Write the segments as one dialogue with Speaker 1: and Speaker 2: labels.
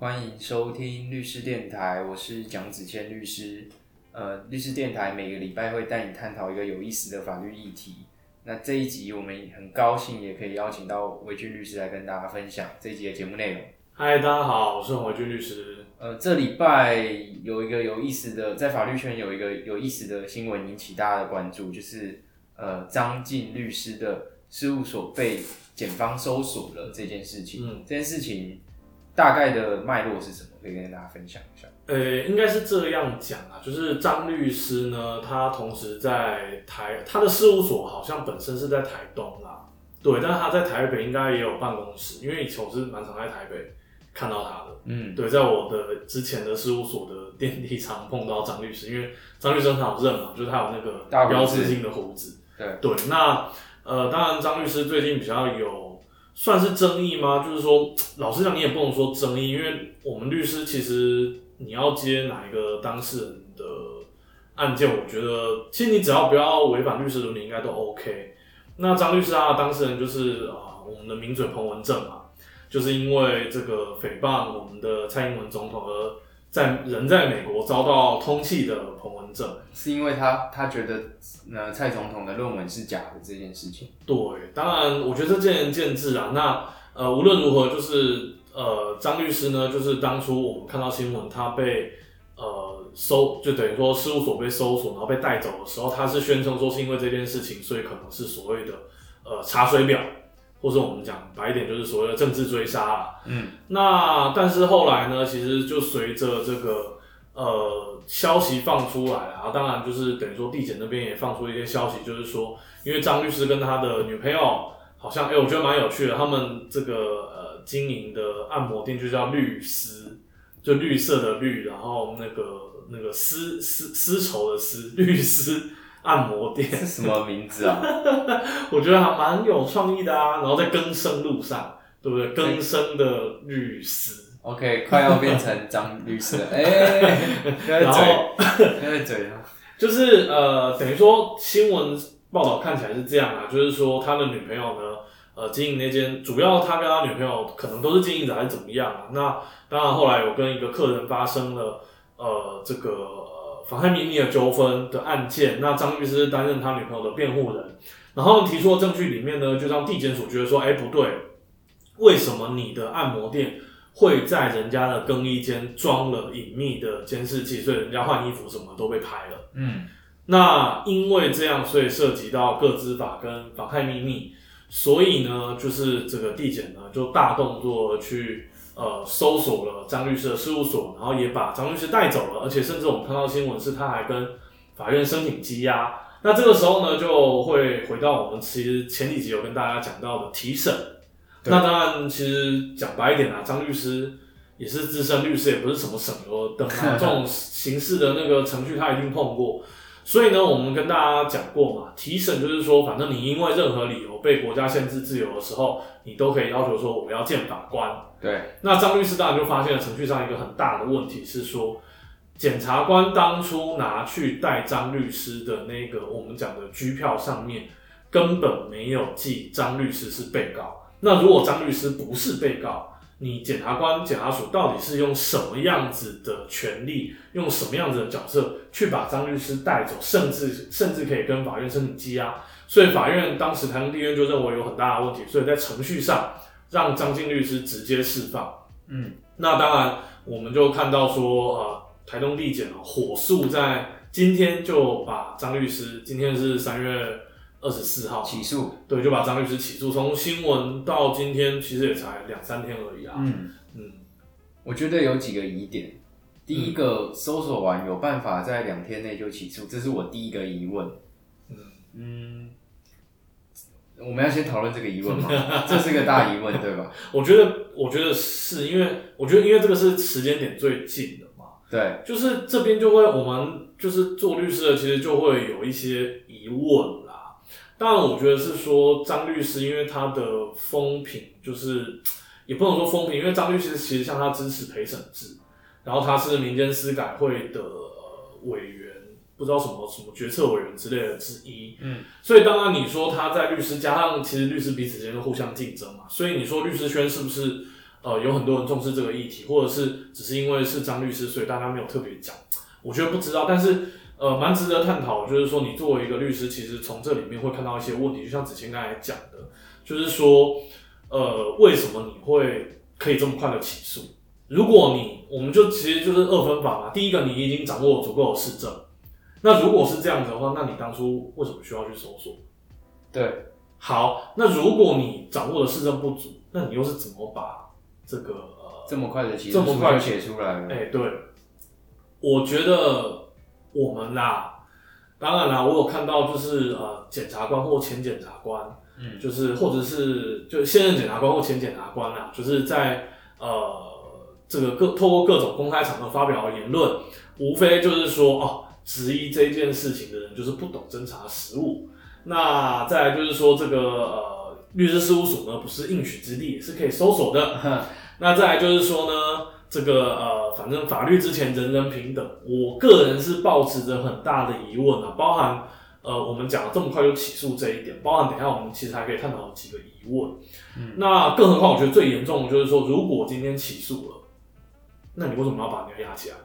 Speaker 1: 欢迎收听律师电台，我是蒋子谦律师。呃，律师电台每个礼拜会带你探讨一个有意思的法律议题。那这一集我们很高兴也可以邀请到维俊律师来跟大家分享这一集的节目内容。
Speaker 2: 嗨，大家好，我是维俊律师。
Speaker 1: 呃，这礼拜有一个有意思的，在法律圈有一个有意思的新闻引起大家的关注，就是呃张晋律师的事务所被检方搜索了这件事情。嗯，这件事情大概的脉络是什么？可以跟大家分享一下。
Speaker 2: 呃，应该是这样讲啊，就是张律师呢，他同时在台，他的事务所好像本身是在台东啦，对，但是他在台北应该也有办公室，因为以前我是蛮常在台北。看到他的，嗯，对，在我的之前的事务所的电梯常碰到张律师，因为张律师很好认嘛，就是他有那个标志性的胡子，
Speaker 1: 对
Speaker 2: 对。那呃，当然张律师最近比较有算是争议吗？就是说，老实讲，你也不能说争议，因为我们律师其实你要接哪一个当事人的案件，我觉得其实你只要不要违反律师伦理，应该都 OK。那张律师他的当事人就是啊，我们的名嘴彭文正嘛。就是因为这个诽谤我们的蔡英文总统而在人在美国遭到通缉的彭文正，
Speaker 1: 是因为他他觉得呃蔡总统的论文是假的这件事情。
Speaker 2: 对，当然我觉得见仁见智啊。那呃无论如何，就是呃张律师呢，就是当初我们看到新闻，他被呃搜，就等于说事务所被搜索，然后被带走的时候，他是宣称说是因为这件事情，所以可能是所谓的呃查水表。或者我们讲白一点，就是所谓的政治追杀啦。嗯，那但是后来呢，其实就随着这个呃消息放出来啊，当然就是等于说地检那边也放出一些消息，就是说，因为张律师跟他的女朋友好像，哎，我觉得蛮有趣的，他们这个呃经营的按摩店就叫律师，就绿色的绿，然后那个那个丝丝丝绸的丝，绿丝。按摩店
Speaker 1: 是什么名字啊？
Speaker 2: 我觉得还蛮有创意的啊。然后在更生路上，对不对？更生的律师
Speaker 1: ，OK，快要变成张律师了。哎，然后 因为嘴
Speaker 2: 就是呃，等于说新闻报道看起来是这样啊，就是说他的女朋友呢，呃，经营那间，主要他跟他女朋友可能都是经营者还是怎么样啊？那当然后来有跟一个客人发生了呃这个。妨害秘密的纠纷的案件，那张律师担任他女朋友的辩护人，然后提出的证据里面呢，就让地检署觉得说，哎，不对，为什么你的按摩店会在人家的更衣间装了隐秘的监视器，所以人家换衣服什么都被拍了。嗯，那因为这样，所以涉及到个资法跟妨害秘密，所以呢，就是这个地检呢就大动作去。呃，搜索了张律师的事务所，然后也把张律师带走了，而且甚至我们看到新闻是，他还跟法院申请羁押。那这个时候呢，就会回到我们其实前几集有跟大家讲到的提审。那当然，其实讲白一点啊，张律师也是资深律师，也不是什么省油灯啊，这种形式的那个程序他一定碰过。所以呢，我们跟大家讲过嘛，提审就是说，反正你因为任何理由被国家限制自由的时候，你都可以要求说我要见法官。
Speaker 1: 对。
Speaker 2: 那张律师当然就发现了程序上一个很大的问题是说，检察官当初拿去带张律师的那个我们讲的拘票上面，根本没有记张律师是被告。那如果张律师不是被告，你检察官、检察署到底是用什么样子的权利，用什么样子的角色去把张律师带走，甚至甚至可以跟法院申请羁押？所以法院当时台中地院就认为有很大的问题，所以在程序上让张晋律师直接释放。嗯，那当然我们就看到说，呃，台东地检火速在今天就把张律师，今天是三月。二十四号
Speaker 1: 起诉，
Speaker 2: 对，就把张律师起诉。从新闻到今天，其实也才两三天而已啊。嗯
Speaker 1: 嗯，我觉得有几个疑点。第一个，搜索完有办法在两天内就起诉，这是我第一个疑问。嗯嗯，我们要先讨论这个疑问吗？这是一个大疑问，对吧？
Speaker 2: 我觉得，我觉得是因为，我觉得因为这个是时间点最近的嘛。
Speaker 1: 对，
Speaker 2: 就是这边就会，我们就是做律师的，其实就会有一些疑问。当然，我觉得是说张律师，因为他的风评就是也不能说风评，因为张律师其实像他支持陪审制，然后他是民间司改会的委员，不知道什么什么决策委员之类的之一。嗯，所以当然你说他在律师加上，其实律师彼此之间都互相竞争嘛，所以你说律师圈是不是呃有很多人重视这个议题，或者是只是因为是张律师，所以大家没有特别讲。我觉得不知道，但是呃蛮值得探讨，就是说你作为一个律师，其实从这里面会看到一些问题，就像子谦刚才讲的，就是说呃为什么你会可以这么快的起诉？如果你我们就其实就是二分法嘛，第一个你已经掌握足够的市政，那如果是这样子的话，那你当初为什么需要去搜索？
Speaker 1: 对，
Speaker 2: 好，那如果你掌握的市政不足，那你又是怎么把这个呃
Speaker 1: 这么快的起
Speaker 2: 这么快
Speaker 1: 写出来了。
Speaker 2: 哎、对，我觉得我们啦，当然啦，我有看到就是呃，检察官或前检察官，
Speaker 1: 嗯
Speaker 2: 就是或者是就现任检察官或前检察官啦，就是在呃这个各透过各种公开场合发表的言论，无非就是说哦，质疑这件事情的人就是不懂侦查实务。那再来就是说这个呃律师事务所呢，不是应许之地，也是可以搜索的。那再来就是说呢，这个呃，反正法律之前人人平等，我个人是抱持着很大的疑问啊，包含呃我们讲了这么快就起诉这一点，包含等一下我们其实还可以探讨几个疑问。
Speaker 1: 嗯
Speaker 2: 那更何况我觉得最严重的就是说，如果今天起诉了，那你为什么要把人家压起来？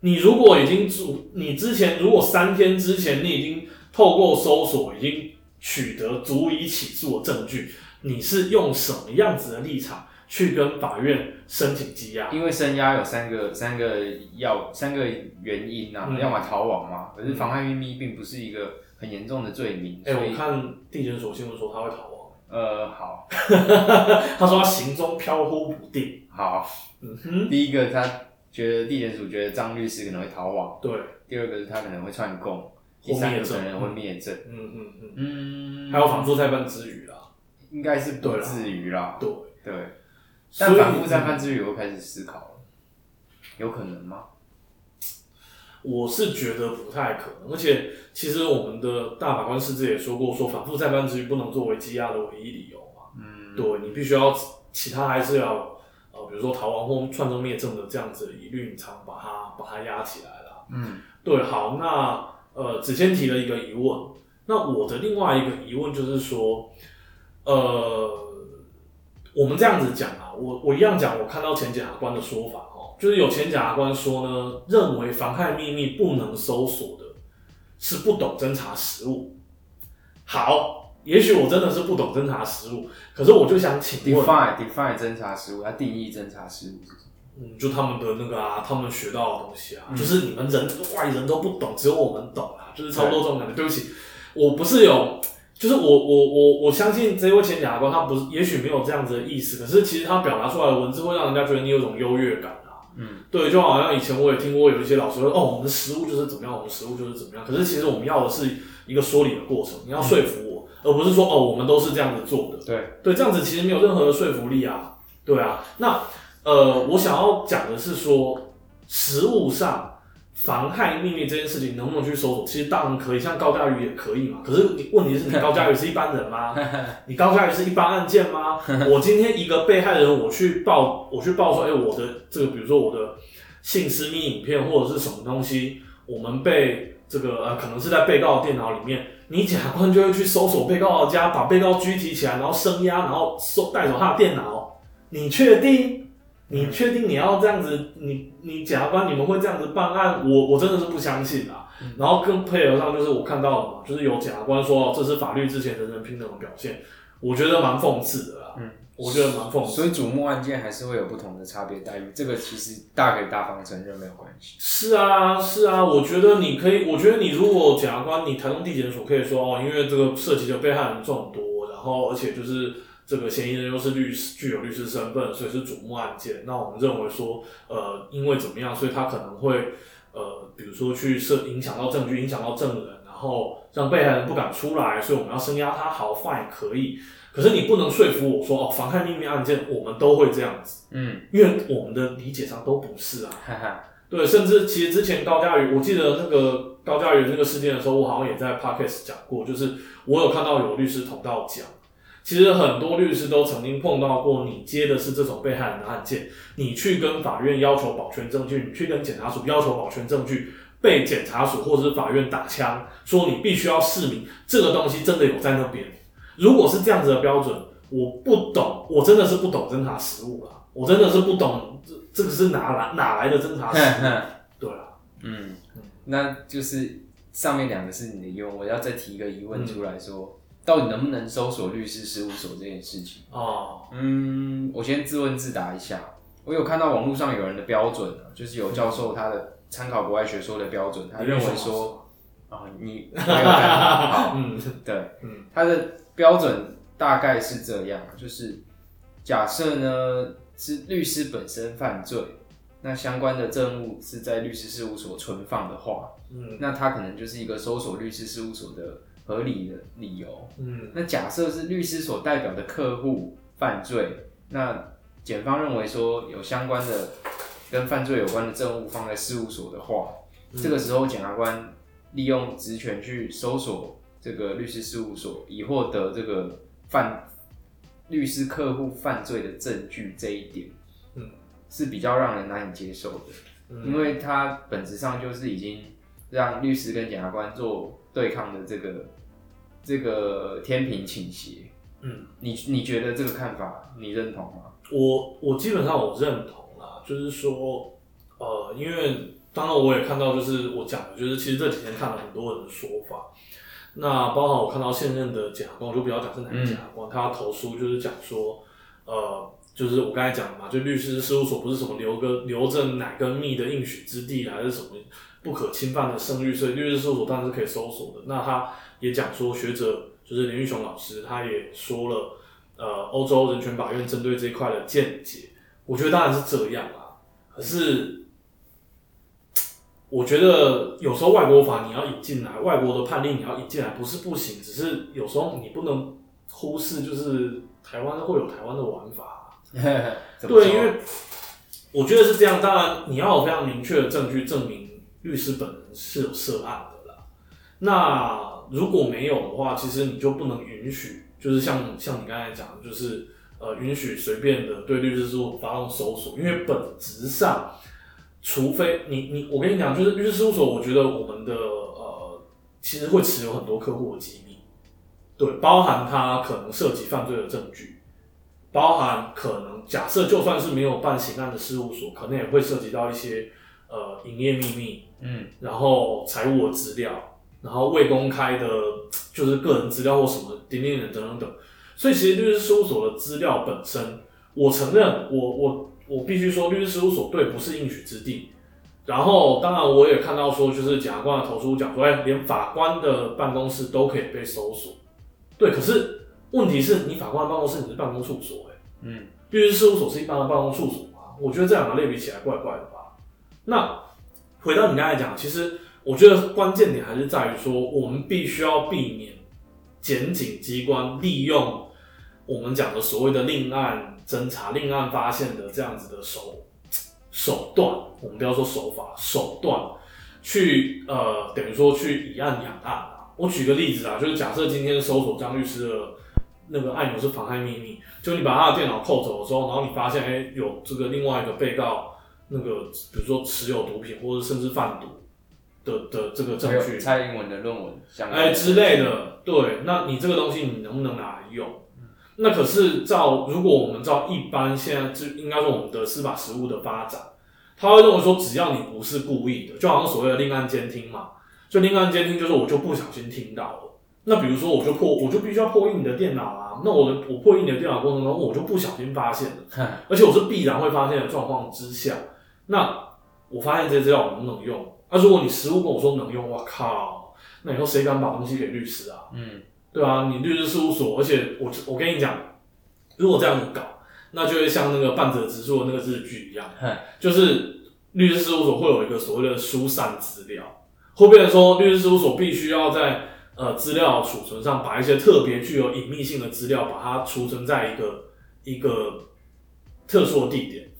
Speaker 2: 你如果已经足，你之前如果三天之前你已经透过搜索已经取得足以起诉的证据，你是用什么样子的立场去跟法院申请羁押？
Speaker 1: 因为申押有三个三个要三个原因啊，
Speaker 2: 嗯。
Speaker 1: 要么逃亡嘛，可是妨害秘密并不是一个很严重的罪名，
Speaker 2: 哎、
Speaker 1: 所以
Speaker 2: 我看地检署新闻说他会逃亡，
Speaker 1: 呃好。
Speaker 2: 他说他行踪飘忽不定。
Speaker 1: 好，
Speaker 2: 嗯哼，
Speaker 1: 第一个他觉得地检署觉得张律师可能会逃亡，
Speaker 2: 对，
Speaker 1: 第二个是他可能会串供，第三个可能会灭证，
Speaker 2: 嗯嗯嗯，
Speaker 1: 嗯，
Speaker 2: 还有反复再犯之余啦，
Speaker 1: 应该是不
Speaker 2: 对啦。
Speaker 1: 至于啦，
Speaker 2: 对，
Speaker 1: 对，
Speaker 2: 所以
Speaker 1: 但反复再犯之余，我开始思考了，有可能吗？
Speaker 2: 我是觉得不太可能，而且其实我们的大法官师之也说过，说反复再犯之余不能作为羁押的唯一理由嘛。
Speaker 1: 嗯，
Speaker 2: 对你必须要其他还是要呃，比如说逃亡或串通灭证的这样子的疑虑，你才能把它把它压起来了。
Speaker 1: 嗯
Speaker 2: 对，好，那呃，子谦提了一个疑问，那我的另外一个疑问就是说，呃，我们这样子讲啊，我我一样讲，我看到前检察官的说法哦，就是有前检察官说呢，认为妨害秘密不能搜索的是不懂侦查实务。好，也许我真的是不懂侦查实务，可是我就想请问
Speaker 1: ，，define define 侦查实务，它定义侦查实务是什么？
Speaker 2: 嗯，就他们的那个啊，他们学到的东西啊，
Speaker 1: 嗯
Speaker 2: 就是你们人外人都不懂，只有我们懂啊，就是差不多这种感觉。对不起，我不是有，就是我我我我相信这位前检察官他不是，也许没有这样子的意思，可是其实他表达出来的文字会让人家觉得你有种优越感啊。
Speaker 1: 嗯，
Speaker 2: 对，就好像以前我也听过有一些老师说，哦，我们的食物就是怎么样，我们食物就是怎么样。可是其实我们要的是一个说理的过程，你要说服我，而不是说哦，我们都是这样子做的。
Speaker 1: 对，
Speaker 2: 对，这样子其实没有任何的说服力啊。对啊，那呃，我想要讲的是说，食物上妨害秘密这件事情能不能去搜索？其实当然可以，像高嘉瑜也可以嘛。可是你问题是你高嘉瑜是一般人吗？你高嘉瑜是一般案件吗？我今天一个被害人，我去报，我去报说，哎、我的这个，比如说我的性私密影片或者是什么东西，我们被这个呃，可能是在被告的电脑里面，你检察官就会去搜索被告的家，把被告拘提起来，然后声押，然后收带走他的电脑。你确定？你确定你要这样子？你你检察官你们会这样子办案？我我真的是不相信啊。然后更配合上就是我看到了嘛，就是有检察官说哦这是法律之前人人平等的表现，我觉得蛮讽刺的啦。
Speaker 1: 嗯，
Speaker 2: 我觉得蛮讽刺。
Speaker 1: 所以瞩目案件还是会有不同的差别待遇，这个其实大可以大方承认没有关系。
Speaker 2: 是啊，是啊，我觉得你可以，我觉得你如果检察官，你台中地检署可以说哦，因为这个涉及的被害人众多，然后而且就是这个嫌疑人又是律师，具有律师身份，所以是瞩目案件。那我们认为说，呃，因为怎么样，所以他可能会呃，比如说去涉影响到证据，影响到证人，然后让被害人不敢出来，所以我们要声压他，好 fine 可以。可是你不能说服我说哦，妨害秘密案件我们都会这样子，
Speaker 1: 嗯，
Speaker 2: 因为我们的理解上都不是啊。
Speaker 1: 哈哈，
Speaker 2: 对，甚至其实之前高嘉宇，我记得那个高嘉瑜那个事件的时候，我好像也在 podcast 讲过，就是我有看到有律师同道讲，其实很多律师都曾经碰到过，你接的是这种被害人的案件，你去跟法院要求保全证据，你去跟检察署要求保全证据，被检察署或者是法院打枪，说你必须要示明这个东西真的有在那边。如果是这样子的标准，我不懂，我真的是不懂侦查实务啦，我真的是不懂这这个是哪来哪来的侦查实务？对啊，
Speaker 1: 嗯，那就是上面两个是你的疑问，我要再提一个疑问出来说，到底能不能搜索律师事务所这件事情？
Speaker 2: 哦，
Speaker 1: 嗯，我先自问自答一下，我有看到网络上有人的标准啊，就是有教授他的参考国外学说的标准，他认为说，啊，你 没有看好，
Speaker 2: 嗯，
Speaker 1: 对，
Speaker 2: 嗯，
Speaker 1: 他的标准大概是这样，就是假设呢是律师本身犯罪，那相关的证物是在律师事务所存放的话，
Speaker 2: 嗯。
Speaker 1: 那他可能就是一个搜索律师事务所的合理的理由。
Speaker 2: 嗯。
Speaker 1: 那假设是律师所代表的客户犯罪，那检方认为说有相关的跟犯罪有关的证物放在事务所的话，这个时候检察官利用职权去搜索这个律师事务所，以获得这个犯律师客户犯罪的证据，这一点，
Speaker 2: 嗯，
Speaker 1: 是比较让人难以接受的，
Speaker 2: 嗯。
Speaker 1: 因为它本质上就是已经让律师跟检察官做对抗的这个这个天平倾斜。
Speaker 2: 嗯，
Speaker 1: 你你觉得这个看法你认同吗？
Speaker 2: 我我基本上我认同啦，就是说，呃，因为当然我也看到，就是我讲的，就是其实这几天看了很多人的说法，那包含我看到现任的检察官，我就不要讲是哪个检察官，他投诉就是讲说，呃，就是我刚才讲的嘛，就律师事务所不是什么留个留着奶跟蜜的应许之地，还是什么不可侵犯的声誉，所以律师事务所当然是可以搜索的。那他也讲说，学者就是林玉雄老师，他也说了。呃，欧洲人权法院针对这一块的见解，我觉得当然是这样啦。可是，我觉得有时候外国法你要引进来，外国的判例你要引进来，不是不行，只是有时候你不能忽视，就是台湾会有台湾的玩法。对，因为我觉得是这样。当然，你要有非常明确的证据证明律师本人是有涉案的啦。那如果没有的话，其实你就不能允许。就是像像你刚才讲，就是呃，允许随便的对律师事务所发动搜索，因为本质上，除非你你我跟你讲，就是律师事务所，我觉得我们的呃，其实会持有很多客户的机密，对，包含他可能涉及犯罪的证据，包含可能假设就算是没有办刑案的事务所，可能也会涉及到一些呃营业秘密，
Speaker 1: 嗯，
Speaker 2: 然后财务的资料，然后未公开的。就是个人资料或什么点点点等等等，所以其实律师事务所的资料本身，我承认，我我我必须说，律师事务所对不是应许之地。然后，当然我也看到说，就是检察官的投诉讲说，哎，连法官的办公室都可以被搜索。对，可是问题是你法官的办公室你是办公处所，哎，
Speaker 1: 嗯，
Speaker 2: 律师事务所是一般的办公处所嘛？我觉得这两个类比起来怪怪的吧。那回到你刚才讲，其实。我觉得关键点还是在于说，我们必须要避免检警机关利用我们讲的所谓的另案侦查、另案发现的这样子的手手段，我们不要说手法，手段去呃，等于说去以案养案啊。我举个例子啊，就是假设今天搜索张律师的那个按钮是妨害秘密，就你把他的电脑扣走的时候，然后你发现哎有这个另外一个被告那个，比如说持有毒品或者甚至贩毒。的的这个证据，
Speaker 1: 蔡英文的论文，
Speaker 2: 哎之类的，对，那你这个东西你能不能拿来用？那可是照如果我们照一般现在就应该说我们的司法实务的发展，他会认为说只要你不是故意的，就好像所谓的另案监听嘛，就另案监听就是我就不小心听到了。那比如说我就破，我就必须要破译你的电脑啊，那我的我破译你的电脑过程中，我就不小心发现了，而且我是必然会发现的状况之下，那我发现这些资料能不能用？那、啊、如果你实物跟我说能用，我靠，那以后谁敢把东西给律师啊？
Speaker 1: 嗯，
Speaker 2: 对啊，你律师事务所，而且我我跟你讲，如果这样子搞，那就会像那个半泽直树的那个日剧一样，就是律师事务所会有一个所谓的疏散资料，会变成说律师事务所必须要在呃资料储存上把一些特别具有隐秘性的资料，把它储存在一个一个特殊的地点，
Speaker 1: 嗯，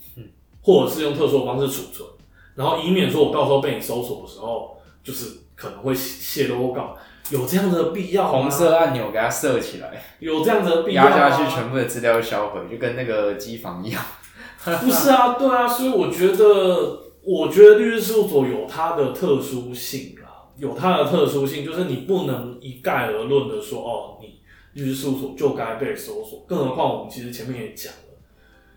Speaker 2: 或者是用特殊的方式储存。然后以免说我到时候被你搜索的时候，就是可能会泄露稿，有这样的必要
Speaker 1: 红色按钮给它设起来，
Speaker 2: 有这样的必要
Speaker 1: 压下去，全部的资料销毁，就跟那个机房一样。
Speaker 2: 不是啊，对啊，所以我觉得，我觉得律师事务所有它的特殊性啦，有它的特殊性，就是你不能一概而论的说，哦，你律师事务所就该被搜索。更何况我们其实前面也讲了，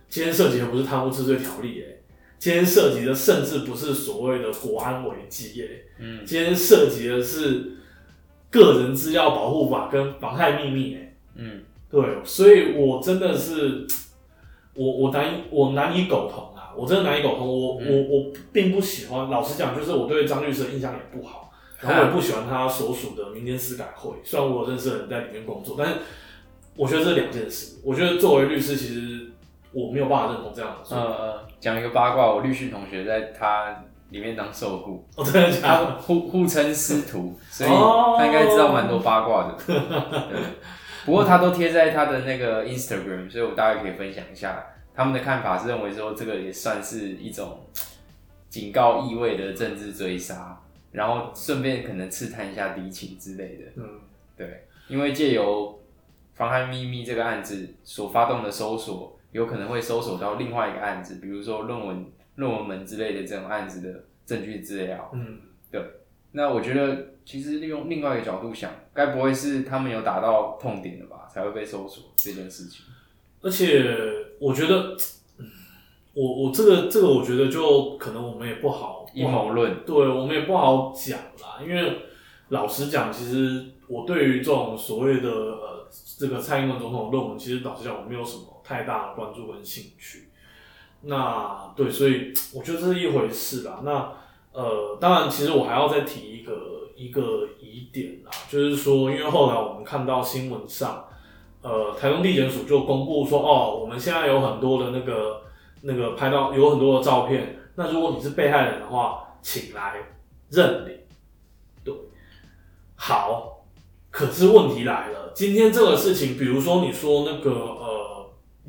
Speaker 2: 今天涉及的不是贪污治罪条例，哎，今天涉及的甚至不是所谓的国安危机，哎，
Speaker 1: 嗯
Speaker 2: 今天涉及的是个人资料保护法跟妨害秘密，哎，
Speaker 1: 嗯
Speaker 2: 对，所以我真的是，我我难以我难以苟同啊，我真的难以苟同。我、我我并不喜欢，老实讲，就是我对张律师的印象也不好，然后我也不喜欢他所属的民间司改会。虽然我有认识的人在里面工作，但是我觉得这是两件事。我觉得作为律师，其实我没有办法认同这样的
Speaker 1: 呃
Speaker 2: 说法。
Speaker 1: 呃，讲一个八卦，我律训同学在他里面当受雇，
Speaker 2: 哦，真的假
Speaker 1: 他
Speaker 2: 的？
Speaker 1: 互互称师徒，所以
Speaker 2: 哦
Speaker 1: 他应该知道蛮多八卦的。对，不过他都贴在他的那个 Instagram，所以我大概可以分享一下他们的看法，是认为说这个也算是一种警告意味的政治追杀，然后顺便可能刺探一下敌情之类的。
Speaker 2: 嗯，
Speaker 1: 对，因为借由妨害秘密这个案子所发动的搜索，有可能会搜索到另外一个案子，比如说论文、论文门之类的这种案子的证据资料。
Speaker 2: 嗯，对
Speaker 1: 那我觉得，其实利用另外一个角度想，该不会是他们有打到痛点了吧，才会被搜索这件事情？
Speaker 2: 而且我觉得，嗯我我这个这个，我觉得就可能我们也不好
Speaker 1: 阴谋论，
Speaker 2: 对我们也不好讲啦，因为老实讲，其实我对于这种所谓的呃这个蔡英文总统的论文，其实老实讲我没有什么太大的关注跟兴趣。那对，所以我觉得这是一回事啦。那呃，当然，其实我还要再提一个一个疑点啦，就是说，因为后来我们看到新闻上，呃，台东地检署就公布说，哦，我们现在有很多的那个那个拍到有很多的照片，那如果你是被害人的话，请来认领。对，好，可是问题来了，今天这个事情，比如说你说那个呃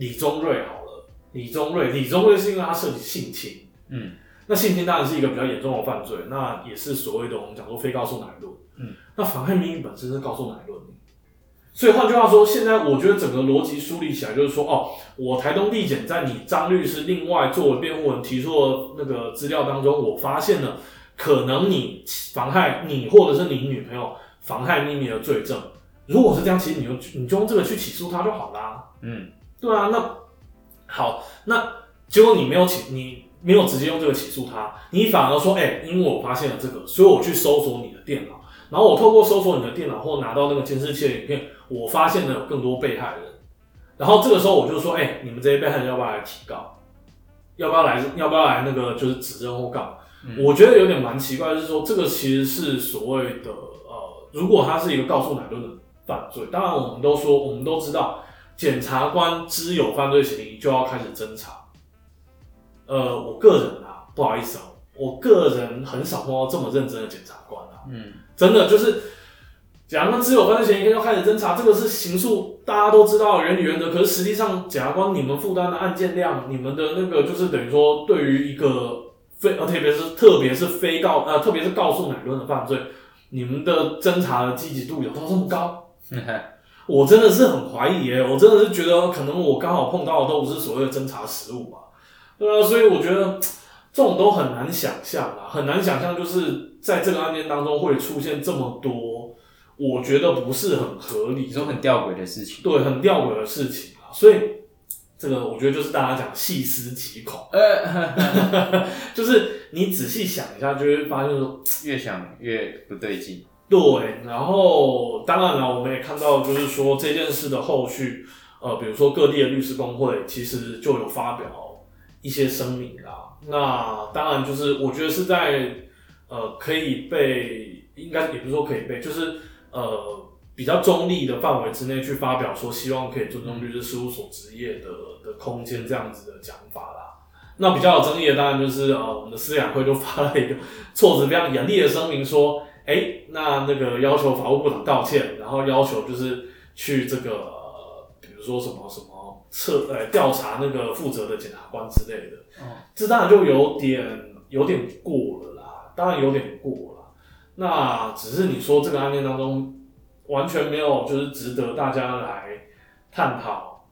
Speaker 2: 李宗瑞好了，李宗瑞，李宗瑞是因为他涉及性侵，
Speaker 1: 嗯，
Speaker 2: 那性侵当然是一个比较严重的犯罪，那也是所谓的我们讲说非告诉乃论，
Speaker 1: 嗯，
Speaker 2: 那妨害秘密本身是告诉乃论。所以换句话说，现在我觉得整个逻辑梳理起来就是说，哦，我台东地检在你张律师另外作为辩护人提出的那个资料当中，我发现了可能你妨害你或者是你女朋友妨害秘密的罪证。如果是这样，其实你就你就用这个去起诉他就好啦。
Speaker 1: 嗯，
Speaker 2: 对啊，那好，那结果你没有起，你没有直接用这个起诉他，你反而说，哎、因为我发现了这个，所以我去搜索你的电脑，然后我透过搜索你的电脑或拿到那个监视器的影片，我发现了有更多被害人，然后这个时候我就说，哎、你们这些被害人要不要来提告？要不要来？要不要来那个就是指认或告？
Speaker 1: 嗯
Speaker 2: 我觉得有点蛮奇怪，就是说这个其实是所谓的呃，如果他是一个告诉乃论的犯罪，当然我们都说，我们都知道，检察官知有犯罪嫌疑就要开始侦查。呃，我个人啊，不好意思哦、我个人很少碰到这么认真的检察官啊，
Speaker 1: 嗯，
Speaker 2: 真的就是，检察官知有犯罪嫌疑就开始侦查，这个是刑诉大家都知道原理原则。可是实际上，检察官你们负担的案件量，你们的那个就是等于说，对于一个非呃，特别是特别是非告呃，特别是告诉乃论的犯罪，你们的侦查的积极度有到这么高？我真的是很怀疑耶，我真的是觉得可能我刚好碰到的都不是所谓的侦查实务吧，对啊，所以我觉得这种都很难想象啊，很难想象就是在这个案件当中会出现这么多，我觉得不是很合理。
Speaker 1: 这种很吊诡的事情，
Speaker 2: 对，很吊诡的事情啊，所以这个我觉得就是大家讲细思极恐，
Speaker 1: 呃，
Speaker 2: 就是你仔细想一下，就会发现说，
Speaker 1: 越想越不对劲。
Speaker 2: 对，然后当然了，我们也看到，就是说这件事的后续，呃，比如说各地的律师工会其实就有发表一些声明啦。那当然就是我觉得是在呃可以被，应该也不是说可以被，就是呃比较中立的范围之内去发表说，希望可以尊重律师事务所职业的的空间这样子的讲法啦。那比较有争议的当然就是呃我们的司法会就发了一个措辞非常严厉的声明说。哎，那那个要求法务部长道歉，然后要求就是去这个，呃比如说什么什么测呃调查那个负责的检察官之类的，
Speaker 1: 哦，
Speaker 2: 这当然就有点有点过了啦，当然有点过了。那只是你说这个案件当中完全没有就是值得大家来探讨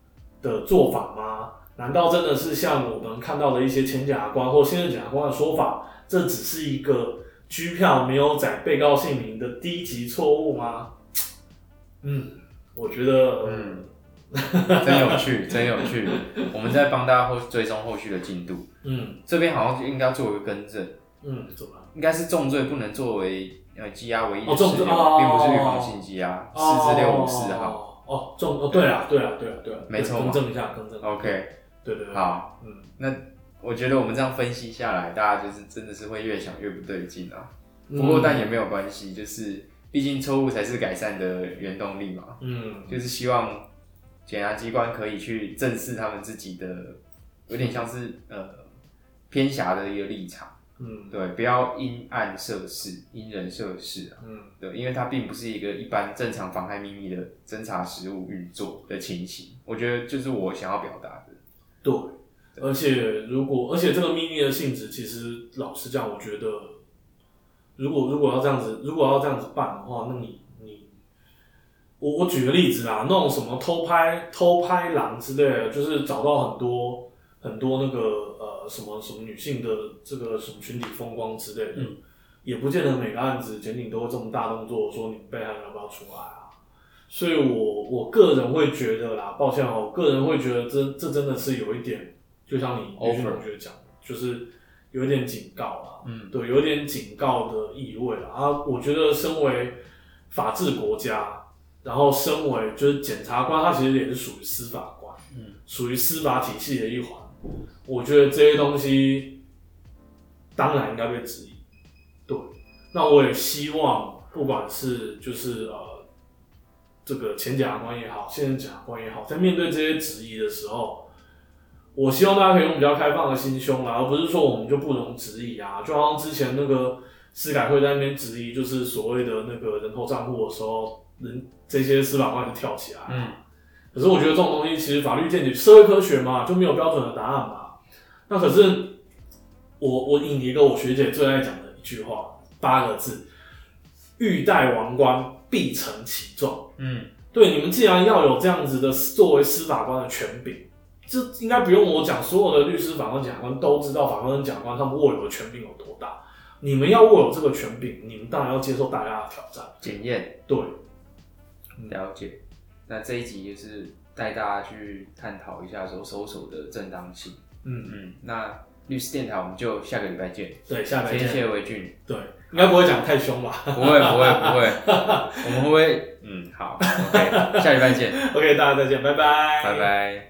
Speaker 2: 的做法吗？难道真的是像我们看到的一些前检察官或现任检察官的说法，这只是一个？居票没有载被告姓名的低级错误吗？嗯，我觉得，
Speaker 1: 嗯，真有趣，真有趣。我们在帮大家后追踪后续的进度。
Speaker 2: 嗯
Speaker 1: 这边好像应该做一个更正，
Speaker 2: 嗯，怎么了？
Speaker 1: 应该是重罪不能作为呃羁押唯一的
Speaker 2: 哦重
Speaker 1: 事
Speaker 2: 哦
Speaker 1: 并不是预防性羁押，四至六五四号。
Speaker 2: 哦，哦，重哦，对了，对了，对了，对啊，
Speaker 1: 没错嘛
Speaker 2: 更正一下，更正。
Speaker 1: OK，
Speaker 2: 对对对，
Speaker 1: 好，
Speaker 2: 嗯
Speaker 1: 那我觉得我们这样分析下来，大家就是真的是会越想越不对劲啊。
Speaker 2: 嗯。
Speaker 1: 不过但也没有关系，就是毕竟错误才是改善的原动力嘛。
Speaker 2: 嗯。
Speaker 1: 就是希望检察机关可以去正视他们自己的，有点像是呃偏狭的一个立场，
Speaker 2: 嗯。
Speaker 1: 对，不要因案涉事，因人涉事啊，
Speaker 2: 嗯。
Speaker 1: 对，因为它并不是一个一般正常妨害秘密的侦查实务运作的情形，我觉得就是我想要表达的，
Speaker 2: 对，而且如果而且这个秘密的性质，其实老实讲，我觉得如果如果要这样子，如果要这样子办的话，那你你我我举个例子啦，那种什么偷拍偷拍狼之类的，就是找到很多很多那个呃什么什么女性的这个什么群体风光之类的，也不见得每个案子检警都会这么大动作说你们被害人要不要出来啊。所以我我个人会觉得啦，抱歉哦，我个人会觉得这这真的是有一点，就像你岳勋
Speaker 1: Over
Speaker 2: 同学讲，就是有一点警告啦，
Speaker 1: 嗯，
Speaker 2: 对，有点警告的意味啦。啊，我觉得身为法治国家，然后身为就是检察官，他其实也是属于司法官，
Speaker 1: 嗯，
Speaker 2: 属于司法体系的一环。我觉得这些东西当然应该被质疑。对，那我也希望，不管是就是呃这个前检察官也好，现任检察官也好，在面对这些质疑的时候，我希望大家可以用比较开放的心胸啦，而不是说我们就不容质疑啊。就好像之前那个司改会在那边质疑，就是所谓的那个人头账户的时候，人这些司法官就跳起来。
Speaker 1: 嗯，
Speaker 2: 可是我觉得这种东西其实法律见解、社会科学嘛，就没有标准的答案嘛。那可是我我引一个我学姐最爱讲的一句话，八个字：欲戴王冠，必承其重。
Speaker 1: 嗯，
Speaker 2: 对，你们既然要有这样子的作为司法官的权柄，这应该不用我讲，所有的律师、法官、检察官都知道法官跟检察官他们握有的权柄有多大。你们要握有这个权柄，你们当然要接受大家的挑战。
Speaker 1: 检验
Speaker 2: 对，
Speaker 1: 了解。那这一集就是带大家去探讨一下说搜索的正当性。
Speaker 2: 嗯，
Speaker 1: 嗯，那律师电台我们就下个礼拜见。
Speaker 2: 对，下来见。
Speaker 1: 谢谢维俊。
Speaker 2: 对，应该不会讲太凶吧
Speaker 1: 不会不会不会，我们会不会？嗯，好，OK，下礼拜见？
Speaker 2: OK，大家再见，拜拜，
Speaker 1: 拜。拜。